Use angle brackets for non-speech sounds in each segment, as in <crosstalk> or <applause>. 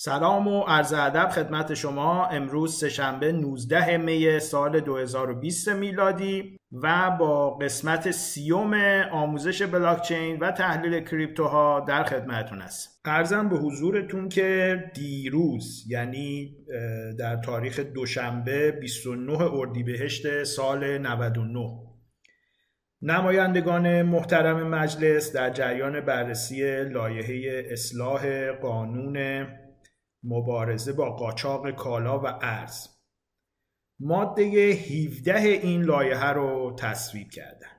سلام و عرض ادب خدمت شما. امروز سهشنبه 19 می سال 2020 میلادی و با قسمت سیوم آموزش بلاکچین و تحلیل کریپتوها در خدمتتون هست ارزم به حضورتون که دیروز یعنی در تاریخ دوشنبه 29 اردیبهشت سال 99 نمایندگان محترم مجلس در جریان بررسی لایحه اصلاح قانون مبارزه با قاچاق کالا و ارز. ماده 17 این لایحه رو تصویب کردن.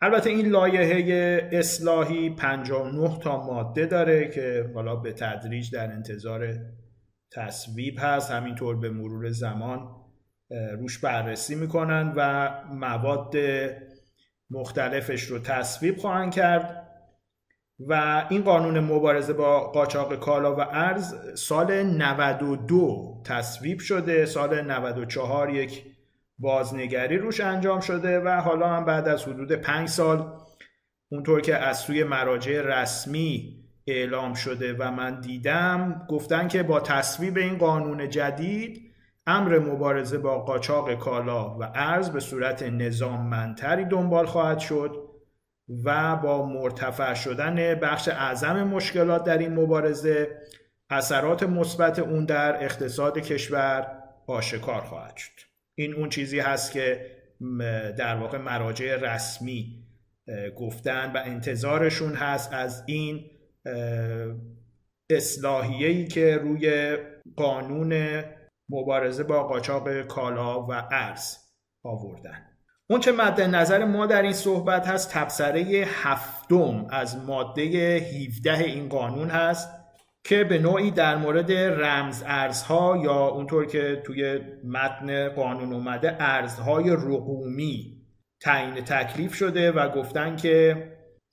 البته این لایحه اصلاحی 59 تا ماده داره که حالا به تدریج در انتظار تصویب هست. همینطور به مرور زمان روش بررسی می‌کنن و مواد مختلفش رو تصویب خواهند کرد. و این قانون مبارزه با قاچاق کالا و ارز سال 92 تصویب شده. سال 94 یک بازنگری روش انجام شده و حالا هم بعد از حدود 5 سال اونطور که از سوی مراجع رسمی اعلام شده و من دیدم گفتن که با تصویب این قانون جدید امر مبارزه با قاچاق کالا و ارز به صورت نظاممندتری دنبال خواهد شد. و با مرتفع شدن بخش اعظم مشکلات در این مبارزه اثرات مثبت اون در اقتصاد کشور آشکار خواهد شد. این اون چیزی هست که در واقع مراجع رسمی گفتن و انتظارشون هست از این اصلاحیه‌ای که روی قانون مبارزه با قاچاق کالا و ارز آوردن. اون چه مد نظر ما در این صحبت هست تبصره هفتم از ماده 17 این قانون هست که به نوعی در مورد رمز ارزها یا اونطور که توی متن قانون اومده ارزهای رقومی تعیین تکلیف شده و گفتن که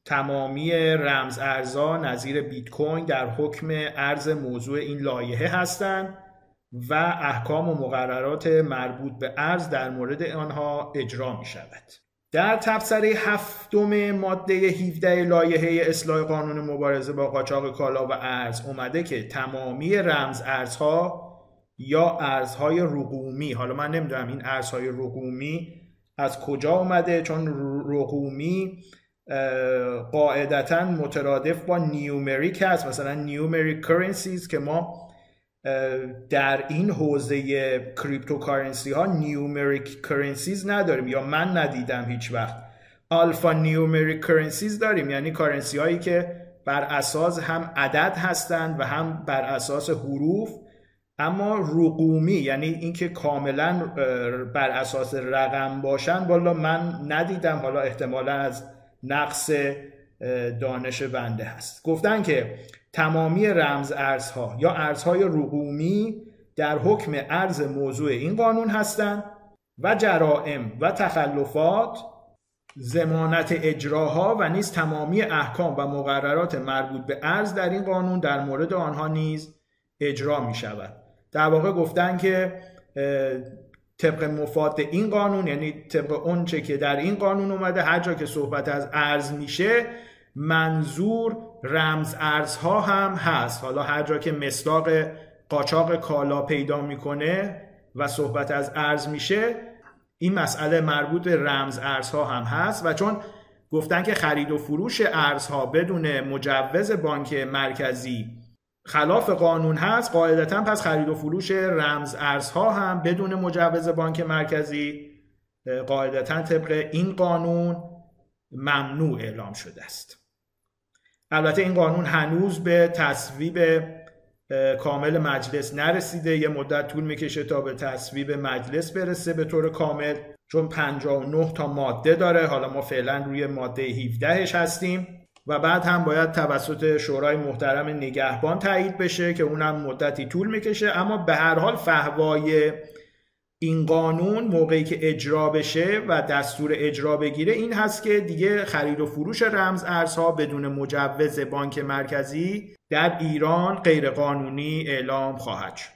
تمامی رمز ارزها نظیر بیت کوین در حکم ارز موضوع این لایحه هستند. و احکام و مقررات مربوط به ارز در مورد آنها اجرا می شود. در تبصره هفتم ماده 17 لایحه اصلاح قانون مبارزه با قاچاق کالا و ارز اومده که تمامی رمز ارزها یا ارزهای رقومی حالا من نمی‌دونم این ارزهای رقومی از کجا اومده چون رقومی قاعدتا مترادف با numeric هست مثلا numeric currencies که ما در این حوزه cryptocurrency ها numeric currencies نداریم یا من ندیدم هیچ وقت. alphanumeric currencies داریم یعنی currency هایی که بر اساس هم عدد هستند و هم بر اساس حروف اما رقومی یعنی اینکه کاملا بر اساس رقم باشن. والا من ندیدم حالا احتمالا از نقص دانش بنده هست. گفتن که تمامی رمز ارزها یا ارزهای رقومی در حکم ارز موضوع این قانون هستند و جرائم و تخلفات زمانت اجراها و نیز تمامی احکام و مقررات مربوط به ارز در این قانون در مورد آنها نیز اجرا می شود در واقع گفتن که طبق مفاد این قانون یعنی طبق اونچه که در این قانون اومده هر جا که صحبت از ارز میشه منظور رمز ارزها هم هست. حالا هر جا که مصداق قاچاق کالا پیدا می‌کنه و صحبت از ارز میشه این مسئله مربوط به رمز ارزها هم هست. و چون گفتن که خرید و فروش ارزها بدون مجوز بانک مرکزی خلاف قانون هست قاعدتا پس خرید و فروش رمز ارزها هم بدون مجوز بانک مرکزی قاعدتا طبق این قانون ممنوع اعلام شده است. البته این قانون هنوز به تصویب کامل مجلس نرسیده. یه مدت طول می‌کشه تا به تصویب مجلس برسه به طور کامل چون 59 تا ماده داره. حالا ما فعلا روی ماده 17 هستیم و بعد هم باید توسط شورای محترم نگهبان تایید بشه که اونم مدتی طول می‌کشه. اما به هر حال فهوای این قانون موقعی که اجرا بشه و دستور اجرا بگیره این هست که دیگه خرید و فروش رمز ارزها بدون مجوز بانک مرکزی در ایران غیرقانونی اعلام خواهد شد.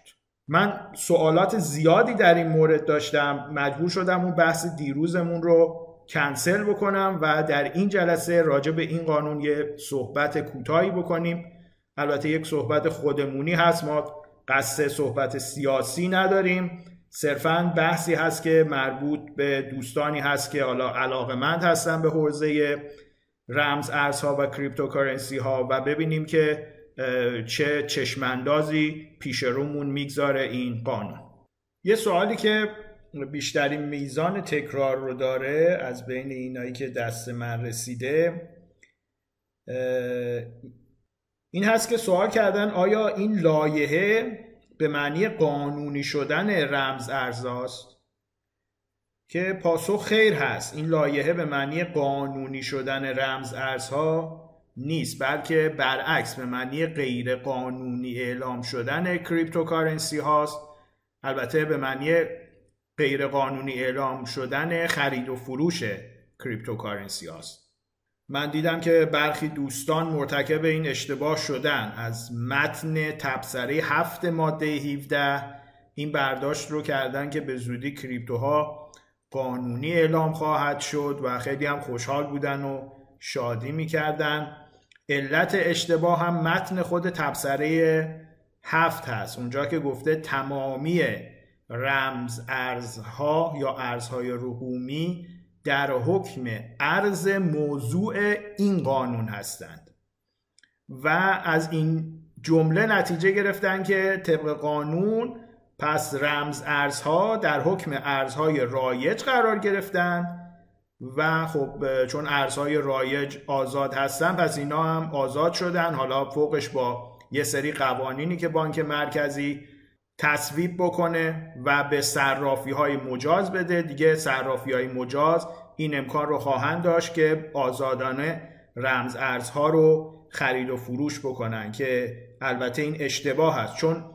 من سوالات زیادی در این مورد داشتم. مجبور شدم اون بحث دیروزمون رو کنسل بکنم و در این جلسه راجع به این قانون یه صحبت کوتاهی بکنیم. البته یک صحبت خودمونی هست. ما قصد صحبت سیاسی نداریم. صرفا بحثی هست که مربوط به دوستانی هست که حالا علاقمند هستن به حوزه رمز ارزها و کریپتوکارنسی ها و ببینیم که چه چشماندازی پیش رومون می‌گذاره این قانون. یه سوالی که بیشترین میزان تکرار رو داره از بین اینایی که دست من رسیده این هست که سوال کردن آیا این لایحه به معنی قانونی شدن رمز ارزاست که پاسخ خیر هست. این لایحه به معنی قانونی شدن رمز ارزها نیست بلکه برعکس به معنی غیر قانونی اعلام شدن cryptocurrency هاست. البته به معنی غیر قانونی اعلام شدن خرید و فروش cryptocurrency هاست. من دیدم که برخی دوستان مرتکب این اشتباه شدن. از متن تبصره هفت ماده 17 این برداشت رو کردن که به زودی کریپتوها قانونی اعلام خواهد شد و خیلی هم خوشحال بودن و شادی می‌کردن. علت اشتباه هم متن خود تبصره هفت هست. اونجا که گفته تمامی رمز ارزها یا ارزهای رقومی در حکم ارز موضوع این قانون هستند و از این جمله نتیجه گرفتن که طبق قانون پس رمز ارزها در حکم ارزهای رایج قرار گرفتن و خب چون ارزهای رایج آزاد هستن پس اینا هم آزاد شدن. حالا فوقش با یه سری قوانینی که بانک مرکزی تصویب بکنه و به صرافی های مجاز بده. دیگه صرافی های مجاز این امکان رو خواهند داشت که آزادانه رمز ارزها رو خرید و فروش بکنن که البته این اشتباه هست چون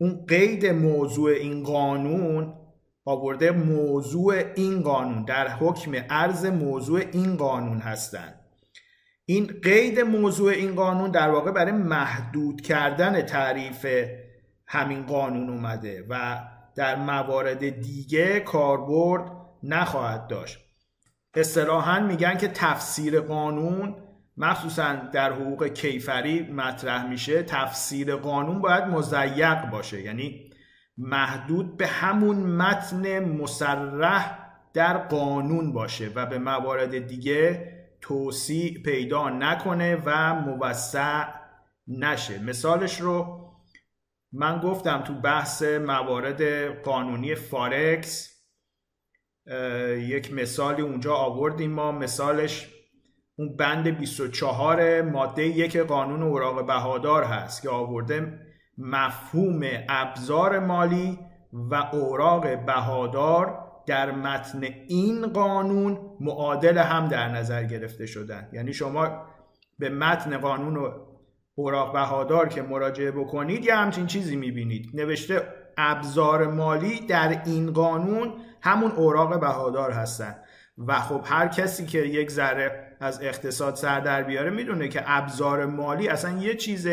اون قید موضوع این قانون آورده موضوع این قانون در حکم ارز موضوع این قانون هستند این قید موضوع این قانون در واقع برای محدود کردن تعریف همین قانون اومده و در موارد دیگه کاربرد نخواهد داشت. اصطلاحا میگن که تفسیر قانون مخصوصا در حقوق کیفری مطرح میشه. تفسیر قانون باید مزیق باشه یعنی محدود به همون متن مسرح در قانون باشه و به موارد دیگه توسیع پیدا نکنه و موسع نشه. مثالش رو من گفتم تو بحث موارد قانونی فارکس یک مثالی اونجا آوردیم ما. مثالش اون بند 24 ماده یک قانون اوراق بهادار هست که آورده مفهوم ابزار مالی و اوراق بهادار در متن این قانون معادل هم در نظر گرفته شدن. یعنی شما به متن قانون اوراق بهادار که مراجعه بکنید یه همچین چیزی می‌بینید. نوشته ابزار مالی در این قانون همون اوراق بهادار هستن. و خب هر کسی که یک ذره از اقتصاد سر در بیاره می‌دونه که ابزار مالی اصلا یه چیز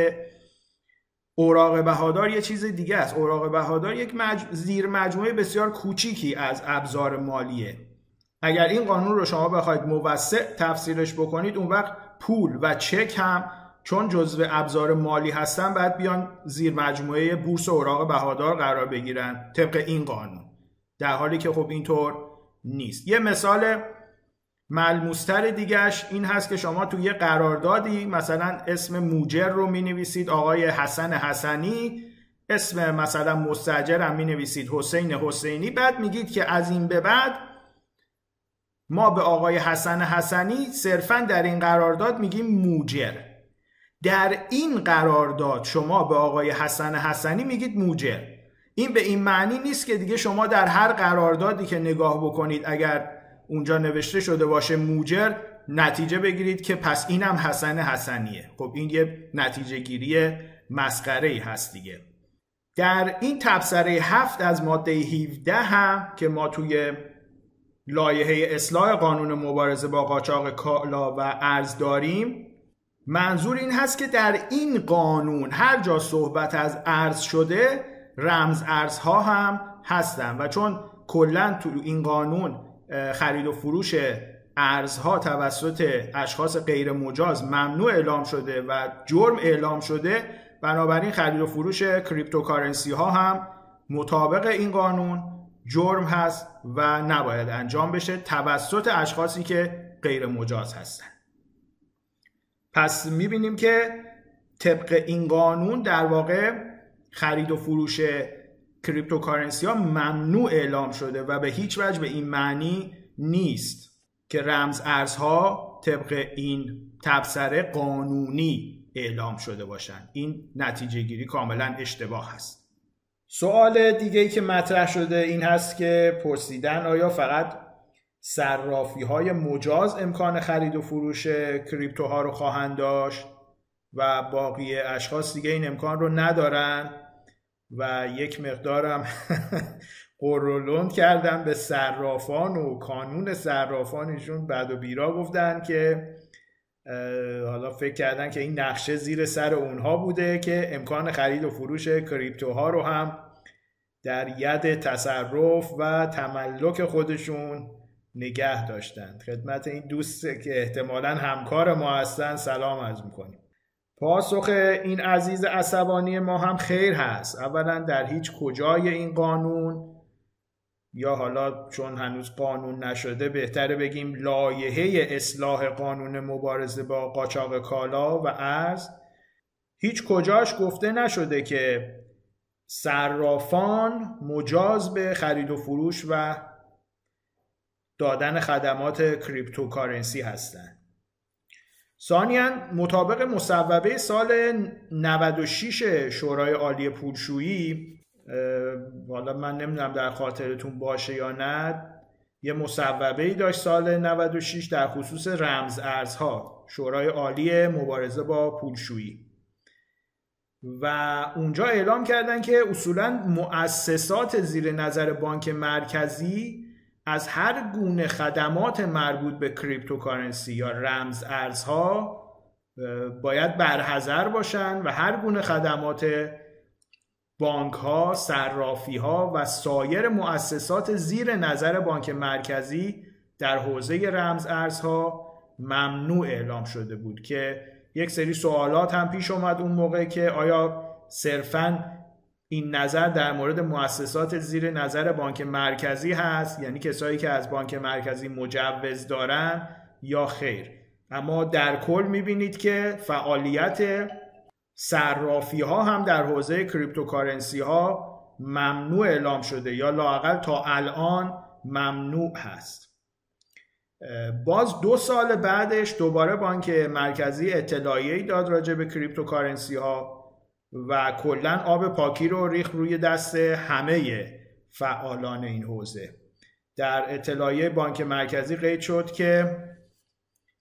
اوراق بهادار یه چیز دیگه است. اوراق بهادار یک مج... زیر مجموعه بسیار کوچیکی از ابزار مالیه. اگر این قانون رو شما بخواید موسع تفسیرش بکنید اون وقت پول و چک هم چون جزو ابزار مالی هستن باید بیان زیر مجموعه بورس اوراق بهادار قرار بگیرن طبق این قانون. در حالی که خب اینطور نیست. یه مثال ملموستر دیگهش این هست که شما توی یه قراردادی مثلا اسم موجر رو می نویسید آقای حسن حسنی اسم مثلا مستجر هم می نویسید حسین حسینی. بعد میگید که از این به بعد ما به آقای حسن حسنی صرفا در این قرارداد میگیم موجر. در این قرارداد شما به آقای حسن حسنی میگید موجر این به این معنی نیست که دیگه شما در هر قراردادی که نگاه بکنید اگر اونجا نوشته شده باشه موجر نتیجه بگیرید که پس اینم حسن حسنیه. خب این یه نتیجه گیری مسخره ای هست دیگه. در این تبصره هفت از ماده 17 هم که ما توی لایحه اصلاح قانون مبارزه با قاچاق کالا و ارز داریم منظور این هست که در این قانون هر جا صحبت از ارز شده رمز ارزها هم هستن. و چون کلا تو این قانون خرید و فروش ارزها توسط اشخاص غیر مجاز ممنوع اعلام شده و جرم اعلام شده بنابراین خرید و فروش cryptocurrency ها هم مطابق این قانون جرم هست و نباید انجام بشه توسط اشخاصی که غیر مجاز هستن. پس می‌بینیم که طبق این قانون در واقع خرید و فروش کریپتوکارنسی ها ممنوع اعلام شده و به هیچ وجه به این معنی نیست که رمز ارزها طبق این تبصره قانونی اعلام شده باشند این نتیجه گیری کاملا اشتباه هست. سوال دیگه ای که مطرح شده این هست که پرسیدن آیا فقط صرافی های مجاز امکان خرید و فروش کریپتوها رو خواهند داشت و باقی اشخاص دیگه این امکان رو ندارن و یک مقدارم <laughs> قرولند کردن به صرافان و کانون صرافانشون بعد و بیرا گفتن که حالا فکر کردن که این نقشه زیر سر اونها بوده که امکان خرید و فروش کریپتوها رو هم در ید تصرف و تملک خودشون نگه داشتند. خدمت این دوست که احتمالا همکار ما هستن سلام از می‌کنیم. پاسخ این عزیز عصبانی ما هم خیر هست. اولا در هیچ کجای این قانون یا حالا چون هنوز قانون نشده بهتره بگیم لایحه اصلاح قانون مبارزه با قاچاق کالا و ارز هیچ کجاش گفته نشده که صرافان مجاز به خرید و فروش و دادن خدمات کریپتوکارنسی هستند. ثانیا مطابق مصوبه سال 96 شورای عالی پولشویی حالا من نمی‌دونم در خاطرتون باشه یا نه یه مصوبه ای داشت سال 96 در خصوص رمز ارزها شورای عالی مبارزه با پولشویی و اونجا اعلام کردن که اصولا مؤسسات زیر نظر بانک مرکزی از هر گونه خدمات مربوط به cryptocurrency یا رمز ارزها باید برحذر باشن و هر گونه خدمات بانک ها، صرافی ها و سایر مؤسسات زیر نظر بانک مرکزی در حوزه رمز ارزها ممنوع اعلام شده بود که یک سری سوالات هم پیش اومد اون موقع که آیا صرفا این نظر در مورد مؤسسات زیر نظر بانک مرکزی هست؟ یعنی کسایی که از بانک مرکزی مجوز دارن یا خیر؟ اما در کل می‌بینید که فعالیت صرافی ها هم در حوزه cryptocurrency ها ممنوع اعلام شده یا لاقل تا الان ممنوع هست. باز دو سال بعدش دوباره بانک مرکزی اطلاعیه‌ای داد راجع به cryptocurrency ها و کلا آب پاکی رو ریخت روی دست همه فعالان این حوزه در اطلاعیه بانک مرکزی قید شد که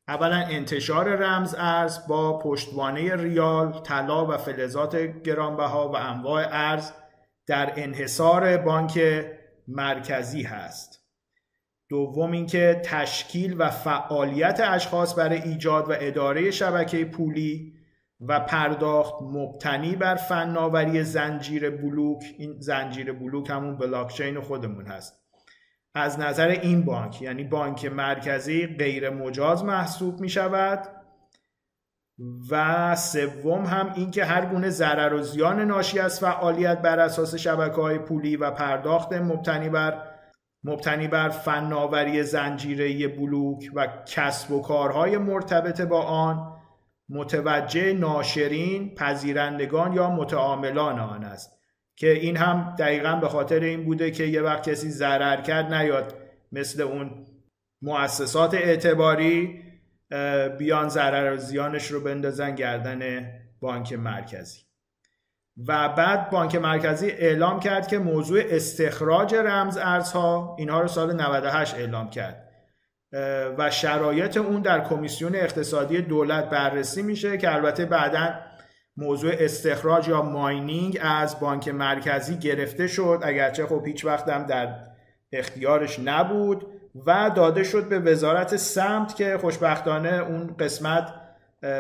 اولا انتشار رمز ارز با پشتوانه ریال، طلا و فلزات گرانبها و انواع ارز در انحصار بانک مرکزی هست. دوم اینکه تشکیل و فعالیت اشخاص برای ایجاد و اداره شبکه پولی و پرداخت مبتنی بر فناوری زنجیره بلوک. این زنجیره بلوک همون بلاکچین خودمون هست. از نظر این بانک یعنی بانک مرکزی غیر مجاز محسوب می شود و سوم هم اینکه هر گونه ضرر و زیان ناشی از فعالیت بر اساس شبکه های پولی و پرداخت مبتنی بر مبتنی بر فناوری زنجیره بلوک و کسب و کارهای مرتبط با آن متوجه ناشرین، پذیرندگان یا متعاملان آن است. که این هم دقیقا به خاطر این بوده که یه وقت کسی ضرر کرد نیاد مثل اون مؤسسات اعتباری بیان ضرر و زیانش رو بندازن گردن بانک مرکزی. و بعد بانک مرکزی اعلام کرد که موضوع استخراج رمز ارزها اینها رو سال 98 اعلام کرد. و شرایط اون در کمیسیون اقتصادی دولت بررسی میشه که البته بعدا موضوع استخراج یا ماینینگ از بانک مرکزی گرفته شد اگرچه خب هیچ وقت هم در اختیارش نبود و داده شد به وزارت سمت که خوشبختانه اون قسمت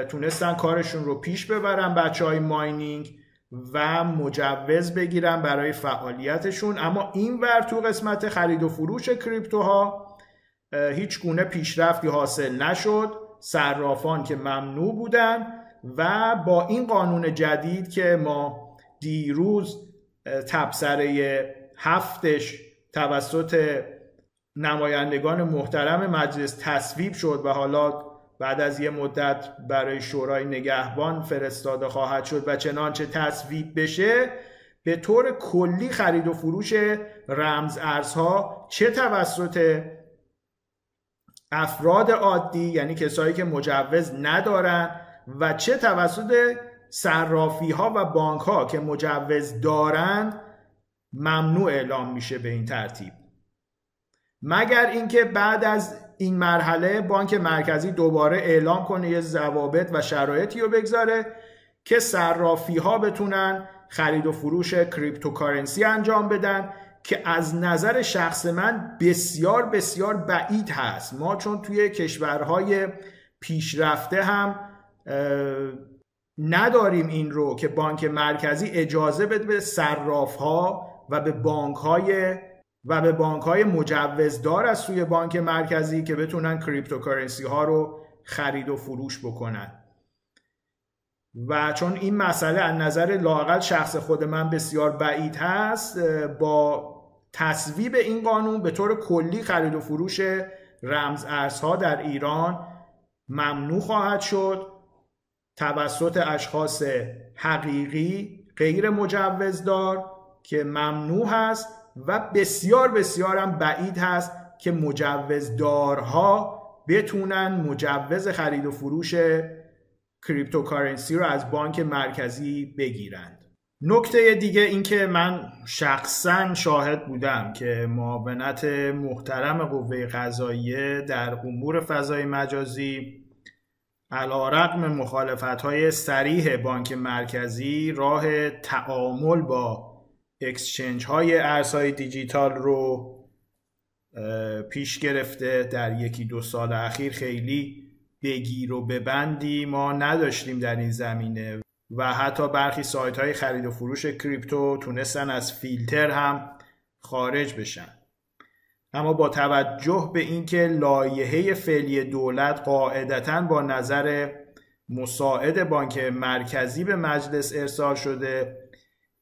تونستن کارشون رو پیش ببرن بچه های ماینینگ و مجوز بگیرن برای فعالیتشون. اما این ور تو قسمت خرید و فروش کریپتوها هیچ گونه پیشرفتی حاصل نشد صرافان که ممنوع بودن و با این قانون جدید که ما دیروز تبصره هفتش توسط نمایندگان محترم مجلس تصویب شد و حالا بعد از یه مدت برای شورای نگهبان فرستاده خواهد شد و چنانچه تصویب بشه به طور کلی خرید و فروش رمز ارزها چه توسط افراد عادی یعنی کسایی که مجوز ندارن و چه توسط صرافی ها و بانک ها که مجوز دارند ممنوع اعلام میشه به این ترتیب. مگر اینکه بعد از این مرحله بانک مرکزی دوباره اعلام کنه یه ضوابط و شرایطی رو بگذاره که صرافی ها بتونن خرید و فروش کریپتوکارنسی انجام بدن که از نظر شخص من بسیار بسیار بعید هست. ما چون توی کشورهای پیشرفته هم نداریم این رو که بانک مرکزی اجازه بده به صراف ها و به بانک های و به بانک های مجوزدار از سوی بانک مرکزی که بتونن cryptocurrency ها رو خرید و فروش بکنن. و چون این مسئله از نظر لاقل شخص خود من بسیار بعید هست با تصویب این قانون به طور کلی خرید و فروش رمز ارزها در ایران ممنوع خواهد شد. توسط اشخاص حقیقی غیر مجوزدار که ممنوع هست و بسیار بسیارم بعید هست که مجوزدارها بتونن مجوز خرید و فروش کریپتوکارنسی رو از بانک مرکزی بگیرند. نکته دیگه این که من شخصا شاهد بودم که معاونت محترم قوه قضاییه در امور فضای مجازی علا رقم مخالفت های سریح بانک مرکزی راه تعامل با اکسچنج های ارزهای دیجیتال رو پیش گرفته. در یکی دو سال اخیر خیلی بگیر و ببندی. ما نداشتیم در این زمینه. و حتی برخی سایت های خرید و فروش کریپتو تونستن از فیلتر هم خارج بشن. اما با توجه به اینکه لایحه فعلی دولت قاعدتا با نظر مساعد بانک مرکزی به مجلس ارسال شده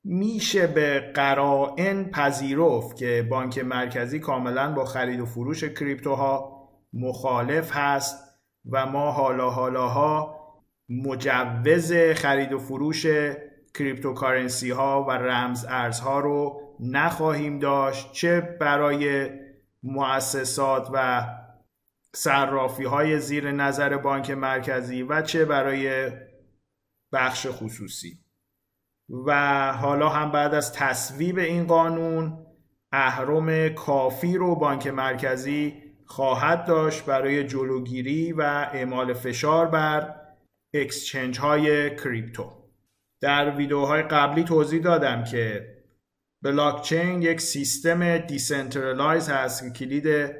میشه به قرائن پذیرفت که بانک مرکزی کاملا با خرید و فروش کریپتوها مخالف هست و ما حالا حالاها مجوز خرید و فروش کریپتوکارنسی ها و رمز ارزها رو نخواهیم داشت چه برای مؤسسات و صرافی های زیر نظر بانک مرکزی و چه برای بخش خصوصی. و حالا هم بعد از تصویب این قانون اهرم کافی رو بانک مرکزی خواهد داشت برای جلوگیری و اعمال فشار بر exchange های crypto. در ویدیوهای قبلی توضیح دادم که بلاکچین یک سیستم decentralize هست که کلید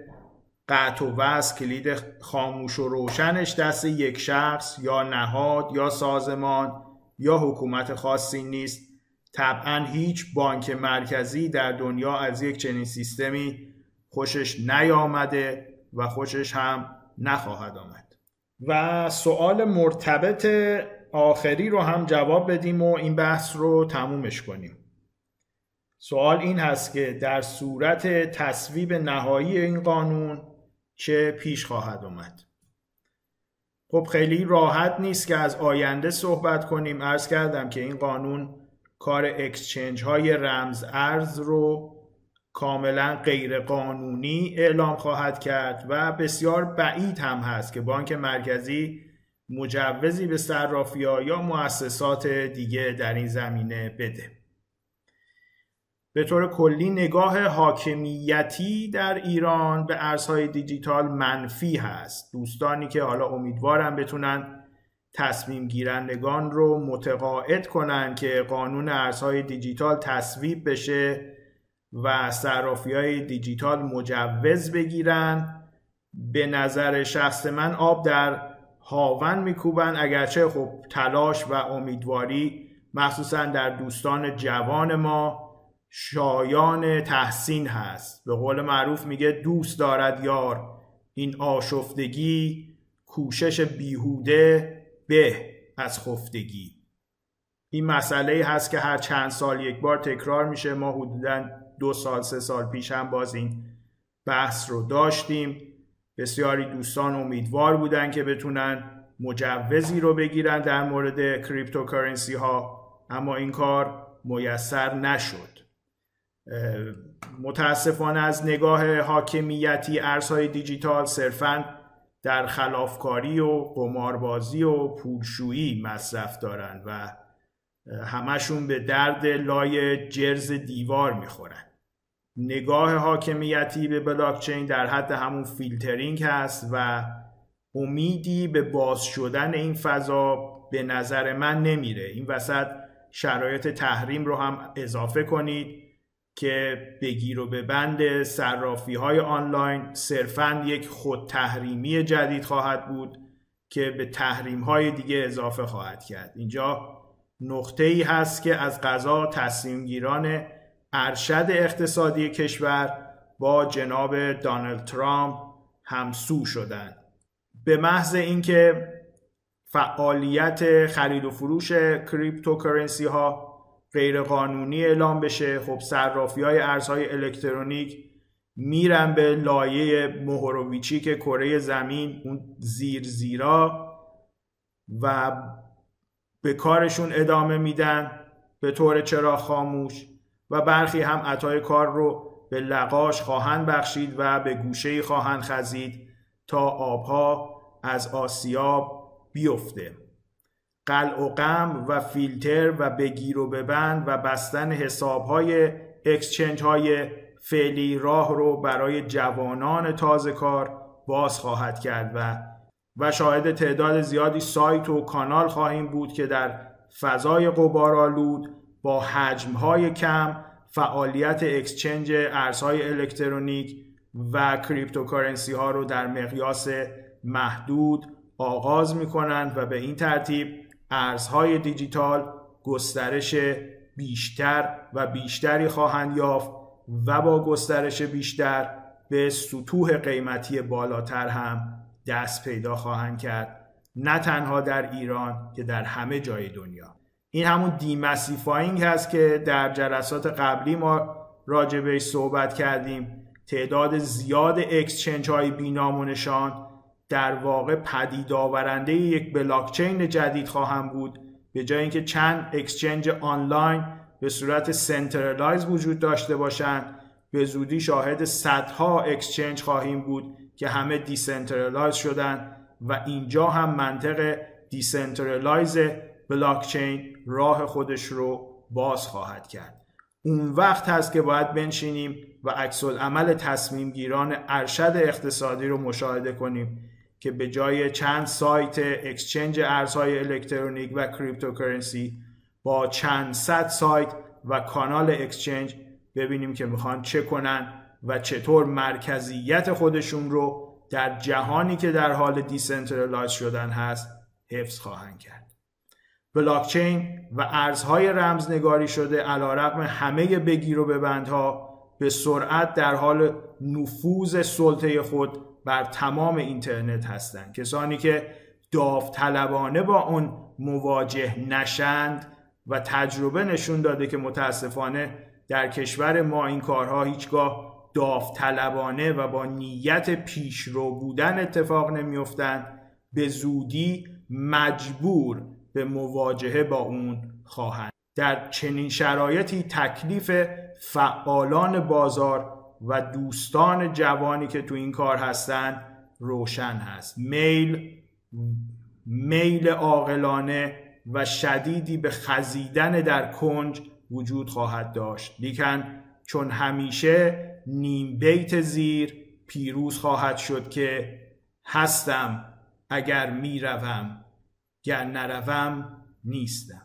قطع و وصل کلید خاموش و روشنش دست یک شخص یا نهاد یا سازمان یا حکومت خاصی نیست. طبعا هیچ بانک مرکزی در دنیا از یک چنین سیستمی خوشش نیامده و خوشش هم نخواهد آمد. و سوال مرتبط آخری رو هم جواب بدیم و این بحث رو تمومش کنیم. سوال این هست که در صورت تصویب نهایی این قانون چه پیش خواهد آمد؟ خب خیلی راحت نیست که از آینده صحبت کنیم. ارز کردم که این قانون کار اکسچنج های رمز ارز رو کاملا غیر قانونی اعلام خواهد کرد و بسیار بعید هم هست که بانک مرکزی مجوزی به صرافی یا مؤسسات دیگه در این زمینه بده. به طور کلی نگاه حاکمیتی در ایران به ارزهای دیجیتال منفی هست. دوستانی که حالا امیدوارم بتونن تصمیم گیرندگان رو متقاعد کنن که قانون ارزهای دیجیتال تصویب بشه و صرافی های دیجیتال مجوز بگیرن. به نظر شخص من آب در هاون میکوبن. اگرچه خب تلاش و امیدواری مخصوصا در دوستان جوان ما شایان تحسین هست. به قول معروف میگه دوست دارد یار. این آشفتگی کوشش بیهوده به از خفتگی. این مسئله هست که هر چند سال یک بار تکرار میشه. ما حدودا دو سال سه سال پیش هم باز این بحث رو داشتیم. بسیاری دوستان امیدوار بودن که بتونن مجوزی رو بگیرن در مورد کریپتوکارنسی ها اما این کار میسر نشد. متاسفانه از نگاه حاکمیتی ارزهای دیجیتال صرفا در خلافکاری و قماربازی و پولشویی مصرف دارند و همشون به درد لای جرز دیوار می‌خورن. نگاه حاکمیتی به بلاکچین در حد همون فیلترینگ هست و امیدی به باز شدن این فضا به نظر من نمیره. این وسط شرایط تحریم رو هم اضافه کنید که بگیر و به بند صرافی های آنلاین صرفا یک خود تحریمی جدید خواهد بود که به تحریم های دیگه اضافه خواهد کرد. اینجا نقطه ای هست که از قضا تصمیم گیران ارشد اقتصادی کشور با جناب دانالد ترامپ همسو شدند. به محض اینکه فعالیت خرید و فروش cryptocurrency ها غیر قانونی اعلام بشه خب صرافی های ارزهای الکترونیک میرن به لایه موهوروویچیک کره زمین اون زیر زیرا و به کارشون ادامه میدن به طور چراغ خاموش. و برخی هم عطای کار رو به لقاش خواهند بخشید و به گوشه خواهند خزید تا آبها از آسیاب بیفته. قلع و غم و فیلتر و بگیر و ببند و بستن حساب های اکسچنج های فعلی راه رو برای جوانان تازه کار باز خواهد کرد و و شاهد تعداد زیادی سایت و کانال خواهیم بود که در فضای قبارالود با حجمهای کم فعالیت اکسچنج ارزهای الکترونیک و cryptocurrency ها رو در مقیاس محدود آغاز می کنند و به این ترتیب ارزهای دیجیتال گسترش بیشتر و بیشتری خواهند یافت و با گسترش بیشتر به سطوح قیمتی بالاتر هم دست پیدا خواهند کرد نه تنها در ایران که در همه جای دنیا. این همون demassifying هست که در جلسات قبلی ما راجع به صحبت کردیم. تعداد زیاد exchange های بی نام و نشان در واقع پدید آورنده یک بلاکچین جدید خواهند بود به جای اینکه چند exchange آنلاین به صورت centralize وجود داشته باشند به زودی شاهد صدها exchange خواهیم بود. که همه decentralize شدن و اینجا هم منطق decentralize بلاکچین راه خودش رو باز خواهد کرد. اون وقت هست که باید بنشینیم و عکس‌العمل تصمیم گیران ارشد اقتصادی رو مشاهده کنیم که به جای چند سایت exchange ارزهای الکترونیک و cryptocurrency با چند صد سایت و کانال exchange ببینیم که می‌خوان چه کنن و چطور مرکزیت خودشون رو در جهانی که در حال decentralize شدن هست حفظ خواهند کرد. بلاکچین و ارزهای رمزنگاری شده علا رقم همه بگیر و ببندها به سرعت در حال نفوذ سلطه خود بر تمام اینترنت هستند. کسانی که داوطلبانه با اون مواجه نشند و تجربه نشون داده که متاسفانه در کشور ما این کارها هیچگاه داوطلبانه و با نیت پیشرو بودن اتفاق نمیافتند. به زودی مجبور به مواجهه با اون خواهند. در چنین شرایطی تکلیف فعالان بازار و دوستان جوانی که تو این کار هستند روشن هست. میل میل عاقلانه و شدیدی به خزیدن در کنج وجود خواهد داشت. لیکن چون همیشه نیم بیت زیر پیروز خواهد شد که هستم اگر می‌روم گر نروم نیستم.